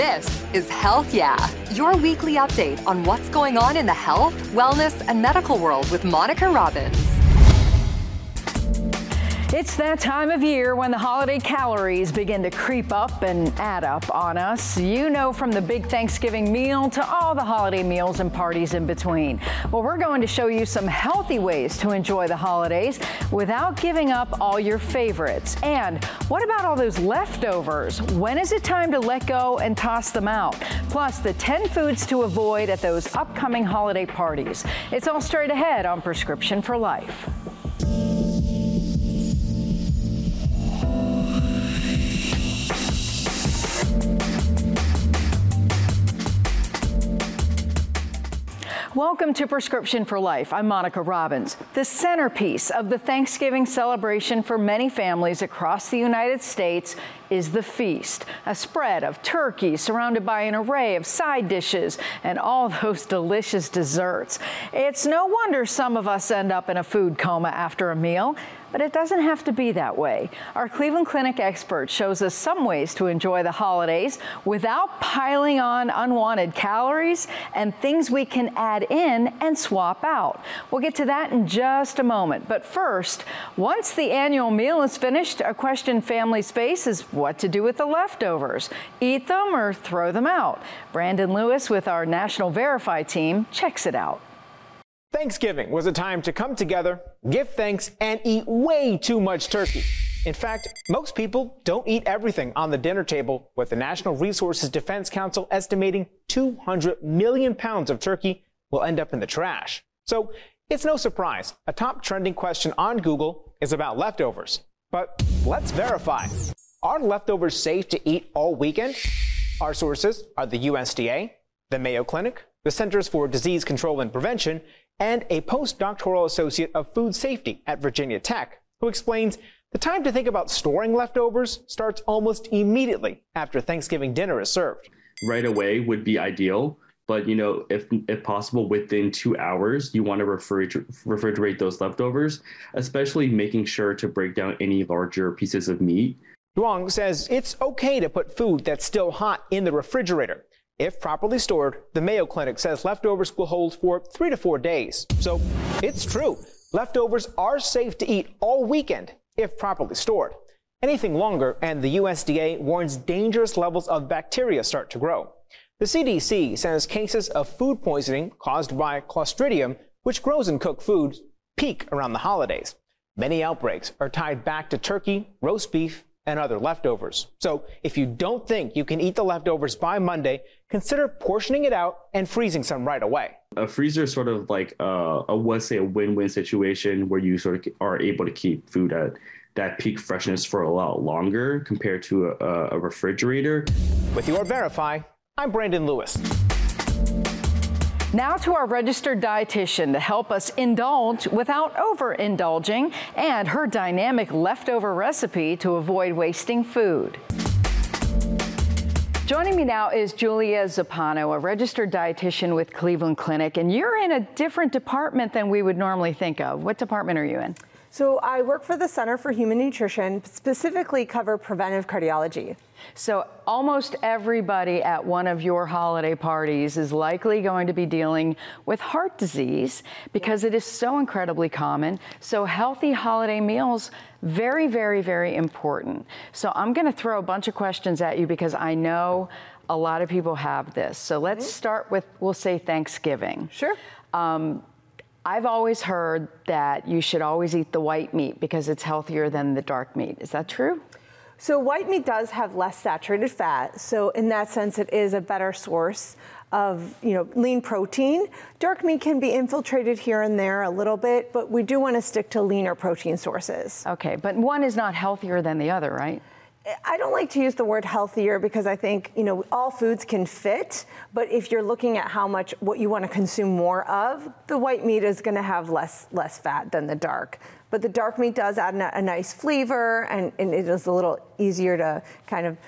This is Health Yeah, your weekly update on what's going on in the health, wellness, and medical world with Monica Robbins. It's that time of year when the holiday calories begin to creep up and add up on us. You know, from the big Thanksgiving meal to all the holiday meals and parties in between. Well, we're going to show you some healthy ways to enjoy the holidays without giving up all your favorites. And what about all those leftovers? When is it time to let go and toss them out? Plus, the 10 foods to avoid at those upcoming holiday parties. It's all straight ahead on Prescription for Life. Welcome to Prescription for Life. I'm Monica Robbins. The centerpiece of the Thanksgiving celebration for many families across the United States is the feast, a spread of turkey surrounded by an array of side dishes and all those delicious desserts. It's no wonder some of us end up in a food coma after a meal. But it doesn't have to be that way. Our Cleveland Clinic expert shows us some ways to enjoy the holidays without piling on unwanted calories and things we can add in and swap out. We'll get to that in just a moment. But first, once the annual meal is finished, a question families face is what to do with the leftovers. Eat them or throw them out. Brandon Lewis with our National Verify team checks it out. Thanksgiving was a time to come together, give thanks, and eat way too much turkey. In fact, most people don't eat everything on the dinner table, with the Natural Resources Defense Council estimating 200 million pounds of turkey will end up in the trash. So it's no surprise a top trending question on Google is about leftovers. But let's verify. Are leftovers safe to eat all weekend? Our sources are the USDA, the Mayo Clinic, the Centers for Disease Control and Prevention, and a postdoctoral associate of food safety at Virginia Tech, who explains the time to think about storing leftovers starts almost immediately after Thanksgiving dinner is served. Right away would be ideal, but you know, if if possible, within two hours, you want to refrigerate, refrigerate those leftovers, especially making sure to break down any larger pieces of meat. Duong says it's okay to put food that's still hot in the refrigerator. If properly stored, the Mayo Clinic says leftovers will hold for three to four days. So it's true. Leftovers are safe to eat all weekend if properly stored. Anything longer, and the USDA warns dangerous levels of bacteria start to grow. The CDC says cases of food poisoning caused by Clostridium, which grows in cooked foods, peak around the holidays. Many outbreaks are tied back to turkey, roast beef, and other leftovers. So if you don't think you can eat the leftovers by Monday, consider portioning it out and freezing some right away. A freezer is sort of like a, a let's say a win-win situation where you sort of are able to keep food at that peak freshness for a lot longer compared to a, a refrigerator. With your Verify, I'm Brandon Lewis. Now to our registered dietitian to help us indulge without overindulging and her dynamic leftover recipe to avoid wasting food. Joining me now is Julia Zumpano, a registered dietitian with Cleveland Clinic, and you're in a different department than we would normally think of. What department are you in? So I work for the Center for Human Nutrition, specifically cover preventive cardiology. So almost everybody at one of your holiday parties is likely going to be dealing with heart disease because it is so incredibly common. So healthy holiday meals very very very important. So I'm going to throw a bunch of questions at you because I know a lot of people have this. So let's mm-hmm. start with we'll say Thanksgiving. Sure. Um, I've always heard that you should always eat the white meat because it's healthier than the dark meat. Is that true? So white meat does have less saturated fat. So in that sense, it is a better source of you know lean protein. Dark meat can be infiltrated here and there a little bit, but we do want to stick to leaner protein sources. Okay, but one is not healthier than the other, right? I don't like to use the word healthier because I think, you know, all foods can fit, but if you're looking at how much what you want to consume more of, the white meat is going to have less less fat than the dark. But the dark meat does add a, nice flavor and, and it is a little easier to kind of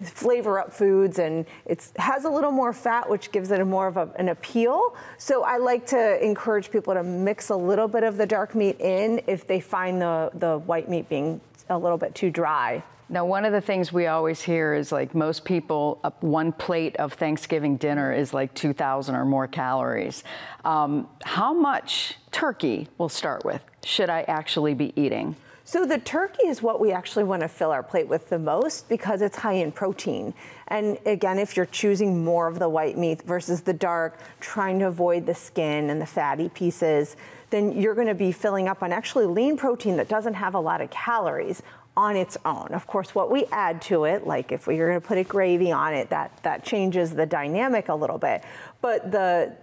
flavor up foods and it has a little more fat which gives it a more of a, an appeal so i like to encourage people to mix a little bit of the dark meat in if they find the, the white meat being a little bit too dry Now, one of the things we always hear is like most people, uh, one plate of Thanksgiving dinner is like 2,000 or more calories. Um, how much turkey, we'll start with, should I actually be eating? So the turkey is what we actually want to fill our plate with the most because it's high in protein. And again, if you're choosing more of the white meat versus the dark, trying to avoid the skin and the fatty pieces, then you're going to be filling up on actually lean protein that doesn't have a lot of calories on its own. Of course, what we add to it, like if we are going to put a gravy on it, that, that changes the dynamic a little bit. But the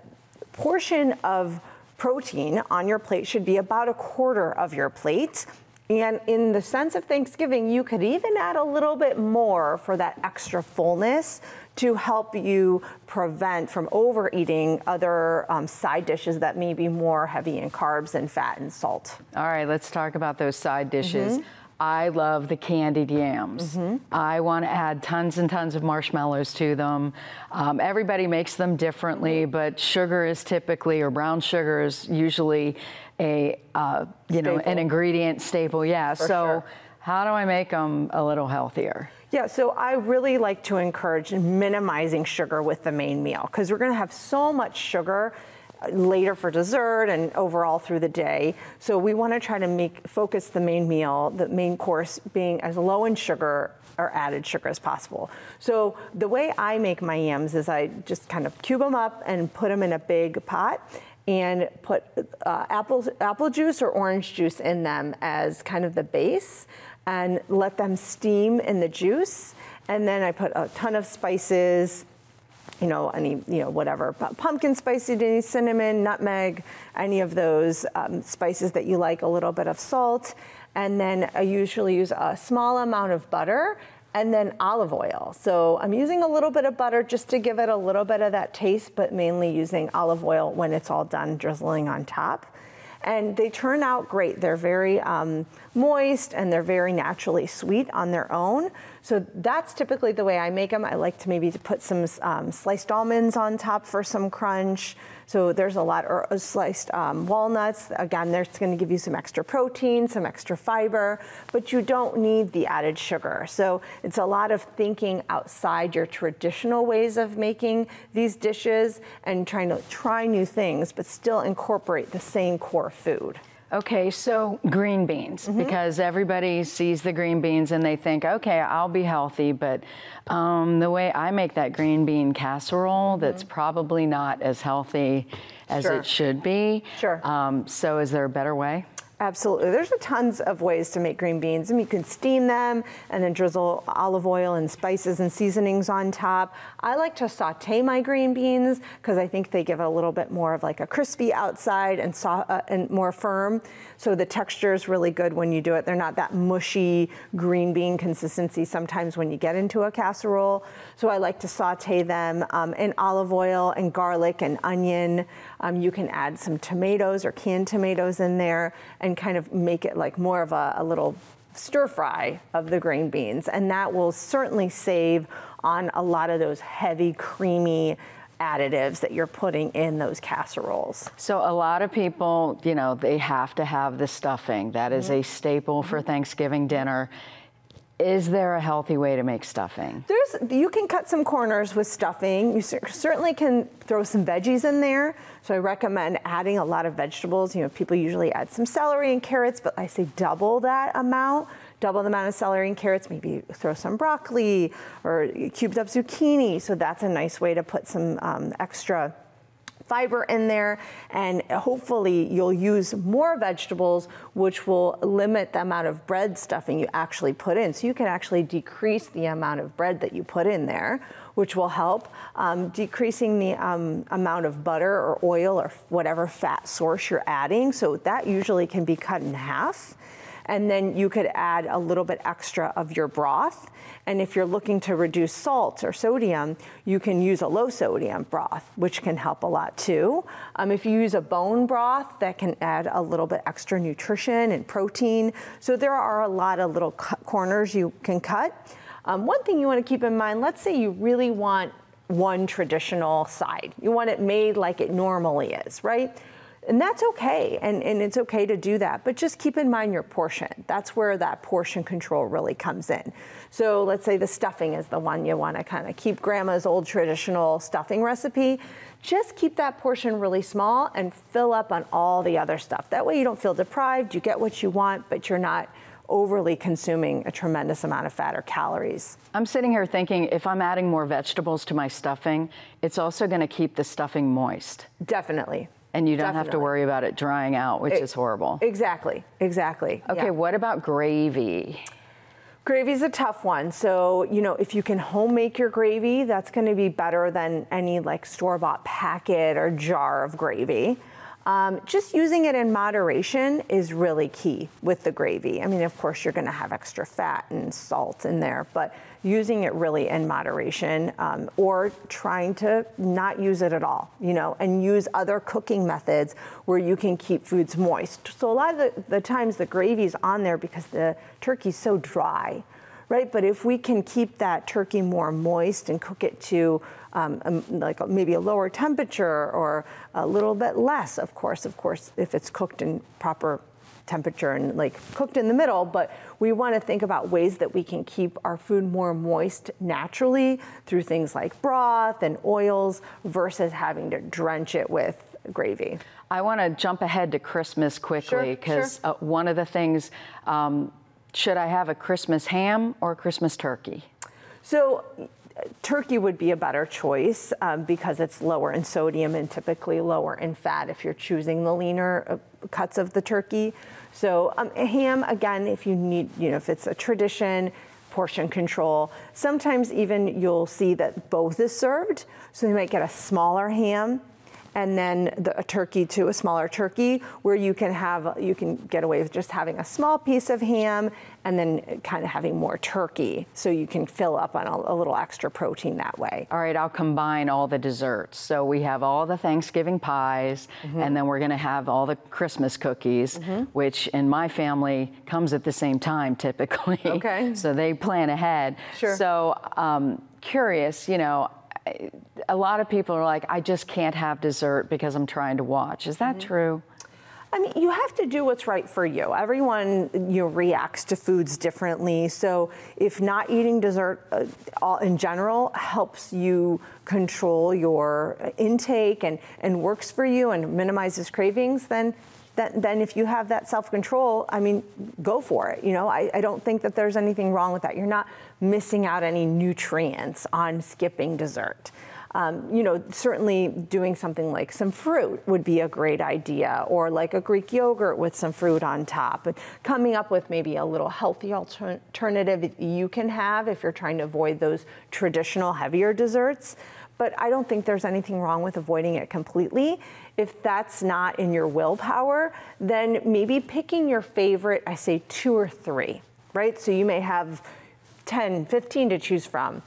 portion of protein on your plate should be about a quarter of your plate. And in the sense of Thanksgiving, you could even add a little bit more for that extra fullness to help you prevent from overeating other um, side dishes that may be more heavy in carbs and fat and salt. All right, let's talk about those side dishes. Mm-hmm. I love the candied yams. Mm-hmm. I want to add tons and tons of marshmallows to them. Um, everybody makes them differently, but sugar is typically, or brown sugar is usually a, uh, you staple. know, an ingredient staple. Yeah. For so, sure. how do I make them a little healthier? Yeah, so I really like to encourage minimizing sugar with the main meal because we're going to have so much sugar later for dessert and overall through the day. So we want to try to make focus the main meal, the main course being as low in sugar or added sugar as possible. So the way I make my yams is I just kind of cube them up and put them in a big pot and put uh, apple, apple juice or orange juice in them as kind of the base and let them steam in the juice. And then I put a ton of spices, you know, any, you know, whatever, pumpkin spicy, any cinnamon, nutmeg, any of those um, spices that you like, a little bit of salt. And then I usually use a small amount of butter and then olive oil. So I'm using a little bit of butter just to give it a little bit of that taste, but mainly using olive oil when it's all done drizzling on top and they turn out great. They're very um, moist and they're very naturally sweet on their own. So that's typically the way I make them. I like to maybe put some um, sliced almonds on top for some crunch. So there's a lot, or sliced um, walnuts. Again, going to give you some extra protein, some extra fiber, but you don't need the added sugar. So it's a lot of thinking outside your traditional ways of making these dishes and trying to try new things, but still incorporate the same core food. Okay, so green beans, mm-hmm. because everybody sees the green beans and they think, okay, I'll be healthy, but um, the way I make that green bean casserole, mm-hmm. that's probably not as healthy as sure. it should be. Sure. Um, so, is there a better way? Absolutely. There's tons of ways to make green beans. I mean, you can steam them and then drizzle olive oil and spices and seasonings on top. I like to saute my green beans because I think they give a little bit more of like a crispy outside and, uh, and more firm. So the texture is really good when you do it. They're not that mushy green bean consistency sometimes when you get into a casserole. So I like to saute them um, in olive oil and garlic and onion. Um, you can add some tomatoes or canned tomatoes in there and kind of make it like more of a, a little stir fry of the green beans. And that will certainly save on a lot of those heavy, creamy additives that you're putting in those casseroles. So a lot of people, you know, they have to have the stuffing. That is mm-hmm. a staple for Thanksgiving dinner. Is there a healthy way to make stuffing? There's, you can cut some corners with stuffing. You certainly can throw some veggies in there. So I recommend adding a lot of vegetables. You know, people usually add some celery and carrots, but I say double that amount. Double the amount of celery and carrots. Maybe throw some broccoli or cubed up zucchini. So that's a nice way to put some um, extra fiber in there, and hopefully you'll use more vegetables, which will limit the amount of bread stuffing you actually put in. So you can actually decrease the amount of bread that you put in there, which will help. Um, decreasing the um, amount of butter or oil or whatever fat source you're adding. So that usually can be cut in half and then you could add a little bit extra of your broth. And if you're looking to reduce salt or sodium, you can use a low sodium broth, which can help a lot too. Um, if you use a bone broth, that can add a little bit extra nutrition and protein. So there are a lot of little corners you can cut. Um, one thing you want to keep in mind let's say you really want one traditional side, you want it made like it normally is, right? And that's okay, and, and it's okay to do that, but just keep in mind your portion. That's where that portion control really comes in. So let's say the stuffing is the one you want to kind of keep grandma's old traditional stuffing recipe. Just keep that portion really small and fill up on all the other stuff. That way you don't feel deprived, you get what you want, but you're not overly consuming a tremendous amount of fat or calories. I'm sitting here thinking if I'm adding more vegetables to my stuffing, it's also going to keep the stuffing moist. Definitely. And you don't Definitely. have to worry about it drying out, which It- is horrible. Exactly, exactly. okay, yeah. what about gravy? Gravy's a tough one. So, you know, if you can home make your gravy, that's going to be better than any like store bought packet or jar of gravy. Um, just using it in moderation is really key with the gravy. I mean, of course, you're going to have extra fat and salt in there, but using it really in moderation um, or trying to not use it at all, you know, and use other cooking methods where you can keep foods moist. So, a lot of the, the times the gravy's on there because the turkey's so dry right? But if we can keep that turkey more moist and cook it to um, um, like a- maybe a lower temperature or a little bit less, of course, of course, if it's cooked in proper temperature and like cooked in the middle, but we want to think about ways that we can keep our food more moist naturally through things like broth and oils versus having to drench it with gravy. I want to jump ahead to Christmas quickly because sure. uh, one of the things um, should I have a Christmas ham or a Christmas turkey? So turkey would be a better choice um, because it's lower in sodium and typically lower in fat if you're choosing the leaner uh, cuts of the turkey. So um, ham, again, if you need, you know, if it's a tradition, portion control. Sometimes even you'll see that both is served. So you might get a smaller ham and then the, a turkey to a smaller turkey where you can have you can get away with just having a small piece of ham and then kind of having more turkey so you can fill up on a, a little extra protein that way All right, I'll combine all the desserts. So we have all the Thanksgiving pies, Mm-hmm. and then we're going to have all the Christmas cookies, which in my family comes at the same time typically. Okay. so they plan ahead. Sure. So um, curious, you know. A lot of people are like, I just can't have dessert because I'm trying to watch. Is Mm-hmm. that true? I mean, you have to do what's right for you. Everyone you know, reacts to foods differently. So, if not eating dessert uh, all, in general helps you control your intake and, and works for you and minimizes cravings, then then, then if you have that self-control, I mean, go for it. You know, I, I don't think that there's anything wrong with that. You're not missing out any nutrients on skipping dessert. Um, you know, certainly doing something like some fruit would be a great idea, or like a Greek yogurt with some fruit on top. And coming up with maybe a little healthy alter- alternative you can have if you're trying to avoid those traditional heavier desserts. But I don't think there's anything wrong with avoiding it completely. If that's not in your willpower, then maybe picking your favorite, I say two or three, right? So you may have 10, 15 to choose from.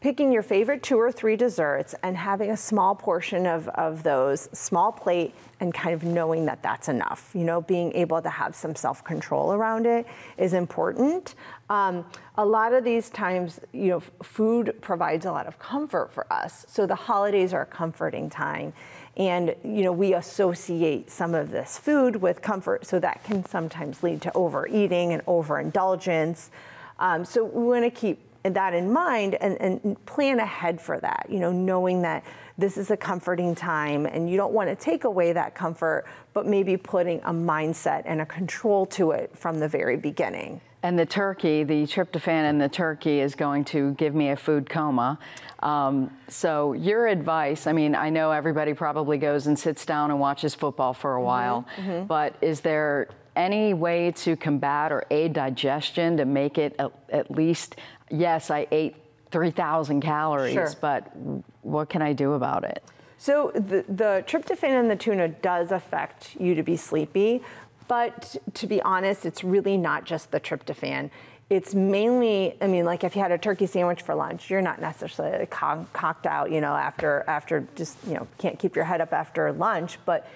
Picking your favorite two or three desserts and having a small portion of, of those, small plate, and kind of knowing that that's enough. You know, being able to have some self control around it is important. Um, a lot of these times, you know, food provides a lot of comfort for us. So the holidays are a comforting time. And, you know, we associate some of this food with comfort, so that can sometimes lead to overeating and overindulgence. Um, so we want to keep that in mind and, and plan ahead for that, you know, knowing that this is a comforting time and you don't want to take away that comfort, but maybe putting a mindset and a control to it from the very beginning. And the turkey, the tryptophan in the turkey is going to give me a food coma. Um, so, your advice I mean, I know everybody probably goes and sits down and watches football for a while, but is there any way to combat or aid digestion to make it at, at least, yes, I ate 3,000 calories, Sure. but what can I do about it? So the, the tryptophan in the tuna does affect you to be sleepy, but to be honest, it's really not just the tryptophan. It's mainly, I mean, like if you had a turkey sandwich for lunch, you're not necessarily con- cocked out, you know, after after just you know can't keep your head up after lunch, but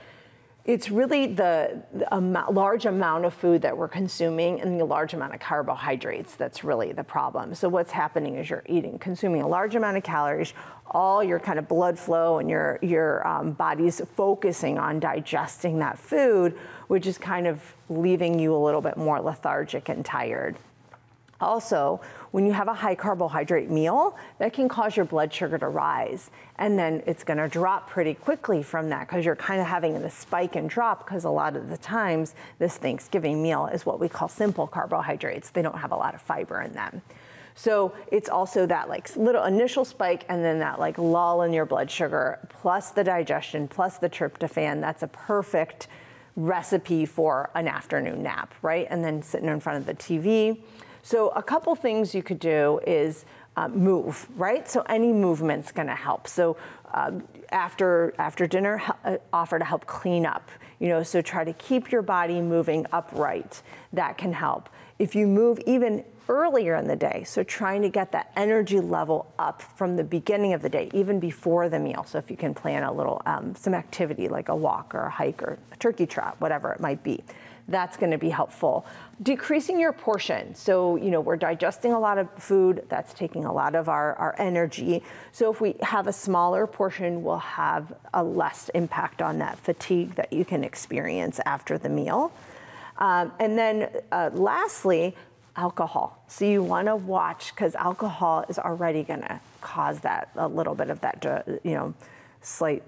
it's really the, the large amount of food that we're consuming and the large amount of carbohydrates that's really the problem. So what's happening is you're eating, consuming a large amount of calories, all your kind of blood flow and your your um, body's focusing on digesting that food, which is kind of leaving you a little bit more lethargic and tired. Also, when you have a high carbohydrate meal, that can cause your blood sugar to rise. And then it's gonna drop pretty quickly from that because you're kind of having the spike and drop because a lot of the times this Thanksgiving meal is what we call simple carbohydrates. They don't have a lot of fiber in them. So it's also that like little initial spike and then that like lull in your blood sugar plus the digestion plus the tryptophan. That's a perfect recipe for an afternoon nap, right? And then sitting in front of the TV so a couple things you could do is uh, move, right? So any movement's going to help. So uh, after after dinner, uh, offer to help clean up. You know, so try to keep your body moving upright. That can help. If you move even earlier in the day, so trying to get that energy level up from the beginning of the day, even before the meal. So if you can plan a little um, some activity like a walk or a hike or a turkey trot, whatever it might be that's going to be helpful. Decreasing your portion. So, you know, we're digesting a lot of food, that's taking a lot of our, our energy. So, if we have a smaller portion, we'll have a less impact on that fatigue that you can experience after the meal. Um, and then, uh, lastly, alcohol. So, you want to watch because alcohol is already going to cause that a little bit of that, you know slight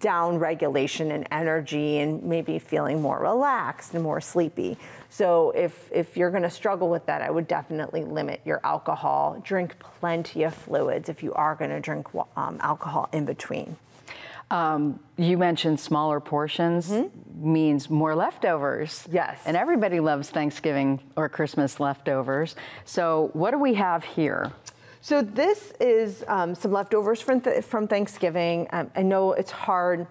down regulation and energy and maybe feeling more relaxed and more sleepy. So if, if you're going to struggle with that, I would definitely limit your alcohol. Drink plenty of fluids if you are going to drink um, alcohol in between. Um, you mentioned smaller portions mm-hmm. means more leftovers. Yes. And everybody loves Thanksgiving or Christmas leftovers. So what do we have here? So this is um, some leftovers from, th- from Thanksgiving. Um, I know it's hard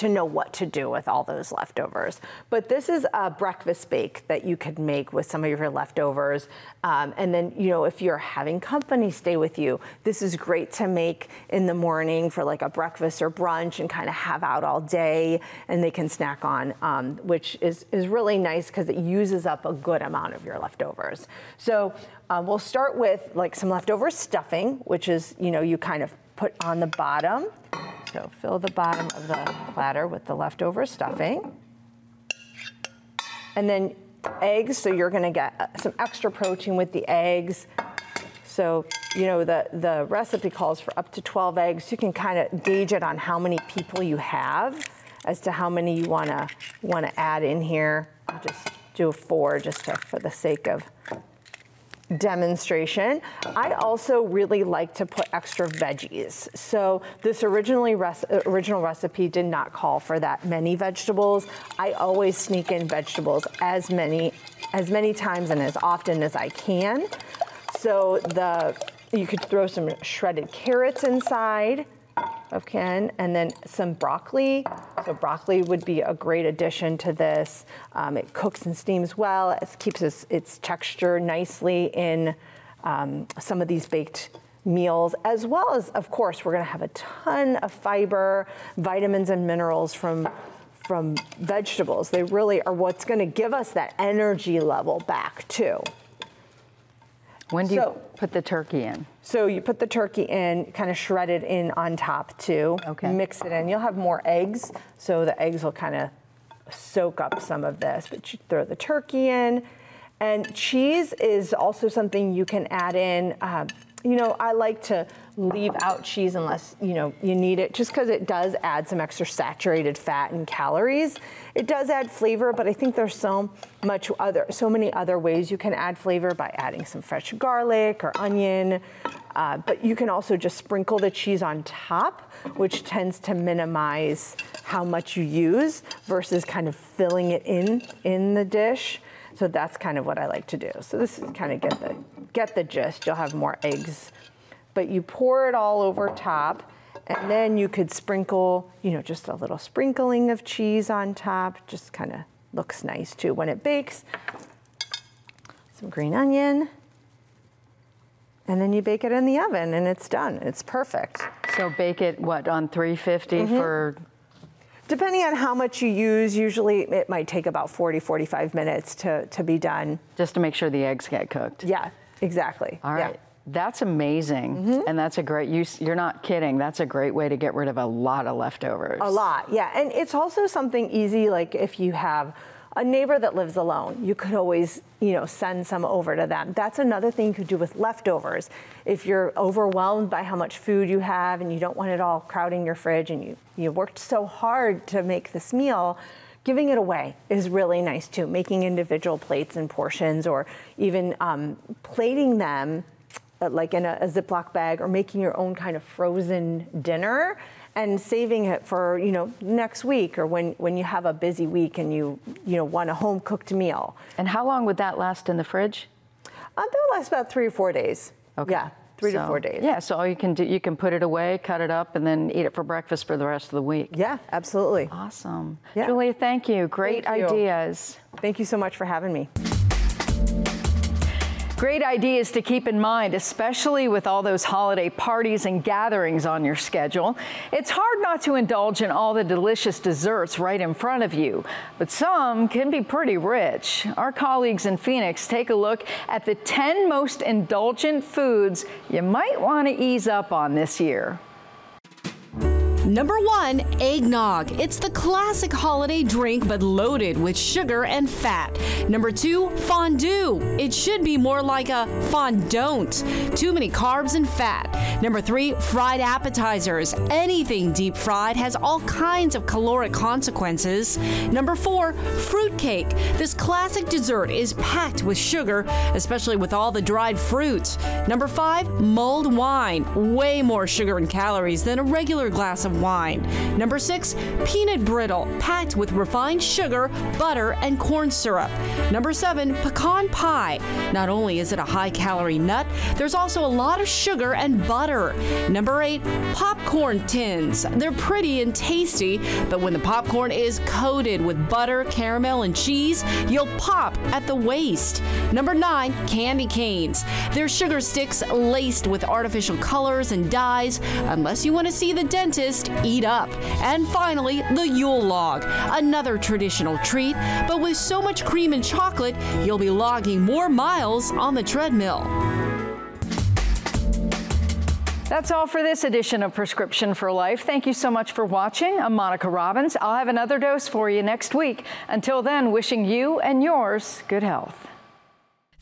to know what to do with all those leftovers. But this is a breakfast bake that you could make with some of your leftovers. Um, and then, you know, if you're having company stay with you, this is great to make in the morning for like a breakfast or brunch and kind of have out all day and they can snack on, um, which is, is really nice because it uses up a good amount of your leftovers. So uh, we'll start with like some leftover stuffing, which is, you know, you kind of put on the bottom. So fill the bottom of the platter with the leftover stuffing. And then eggs, so you're gonna get uh, some extra protein with the eggs. So, you know, the, the recipe calls for up to 12 eggs. You can kind of gauge it on how many people you have as to how many you wanna, wanna add in here. I'll just do four just to, for the sake of demonstration. I also really like to put extra veggies. So this originally original recipe did not call for that many vegetables. I always sneak in vegetables as many as many times and as often as I can. So the you could throw some shredded carrots inside of Ken, and then some broccoli. So broccoli would be a great addition to this. Um, it cooks and steams well. It keeps its, its texture nicely in um, some of these baked meals, as well as, of course, we're to have a ton of fiber, vitamins, and minerals from from vegetables. They really are what's to give us that energy level back too. When do so, you put the turkey in? So you put the turkey in, kind of shred it in on top too. Okay. Mix it in. You'll have more eggs, so the eggs will kind of soak up some of this. But you throw the turkey in, and cheese is also something you can add in. Uh, you know, I like to leave out cheese unless, you know, you need it just because it does add some extra saturated fat and calories. It does add flavor, but I think there's so much other, so many other ways you can add flavor by adding some fresh garlic or onion. Uh, but you can also just sprinkle the cheese on top, which tends to minimize how much you use versus kind of filling it in in the dish. So that's kind of what I like to do. So this is kind of get the get the gist. You'll have more eggs, but you pour it all over top, and then you could sprinkle, you know, just a little sprinkling of cheese on top. Just kind of looks nice too when it bakes. Some green onion. And then you bake it in the oven and it's done. It's perfect. So bake it what on 350 mm-hmm. for depending on how much you use, usually it might take about 40, 45 minutes to, to be done. Just to make sure the eggs get cooked. Yeah, exactly. All right. Yeah. That's amazing. Mm-hmm. And that's a great use. You're not kidding. That's a great way to get rid of a lot of leftovers. A lot, yeah. And it's also something easy, like if you have a neighbor that lives alone, you could always, you know, send some over to them. That's another thing you could do with leftovers. If you're overwhelmed by how much food you have and you don't want it all crowding your fridge and you, you worked so hard to make this meal, giving it away is really nice too. Making individual plates and portions or even um, plating them uh, like in a, a Ziploc bag or making your own kind of frozen dinner and saving it for you know next week or when when you have a busy week and you you know want a home cooked meal. And how long would that last in the fridge? Uh, that will last about three or four days. Okay. Yeah. Three so, to four days. Yeah, so all you can do, you can put it away, cut it up, and then eat it for breakfast for the rest of the week. Yeah, absolutely. Awesome. Yeah. Julia, thank you. Great thank you. ideas. Thank you so much for having me. Great ideas to keep in mind, especially with all those holiday parties and gatherings on your schedule. It's hard not to indulge in all the delicious desserts right in front of you, but some can be pretty rich. Our colleagues in Phoenix take a look at the 10 most indulgent foods you might want to ease up on this year. Number one, eggnog. It's the classic holiday drink, but loaded with sugar and fat. Number two, fondue. It should be more like a fondant. Too many carbs and fat. Number three, fried appetizers. Anything deep fried has all kinds of caloric consequences. Number four, fruitcake. This classic dessert is packed with sugar, especially with all the dried fruits. Number five, mulled wine. Way more sugar and calories than a regular glass of wine. Number six, peanut brittle, packed with refined sugar, butter, and corn syrup. Number seven, pecan pie. Not only is it a high calorie nut, there's also a lot of sugar and butter. Number eight, popcorn tins. They're pretty and tasty, but when the popcorn is coated with butter, caramel, and cheese, you'll pop at the waist. Number nine, candy canes. They're sugar sticks laced with artificial colors and dyes. Unless you want to see the dentist, eat up. And finally, the Yule log, another traditional treat, but with so much cream and chocolate, you'll be logging more miles on the treadmill. That's all for this edition of Prescription for Life. Thank you so much for watching. I'm Monica Robbins. I'll have another dose for you next week. Until then, wishing you and yours good health.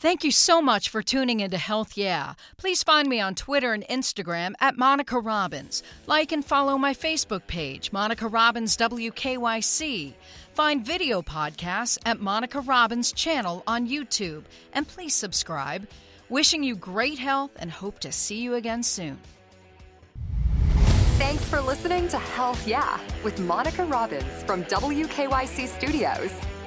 Thank you so much for tuning into Health Yeah. Please find me on Twitter and Instagram at Monica Robbins. Like and follow my Facebook page, Monica Robbins WKYC. Find video podcasts at Monica Robbins' channel on YouTube. And please subscribe. Wishing you great health and hope to see you again soon. Thanks for listening to Health Yeah with Monica Robbins from WKYC Studios.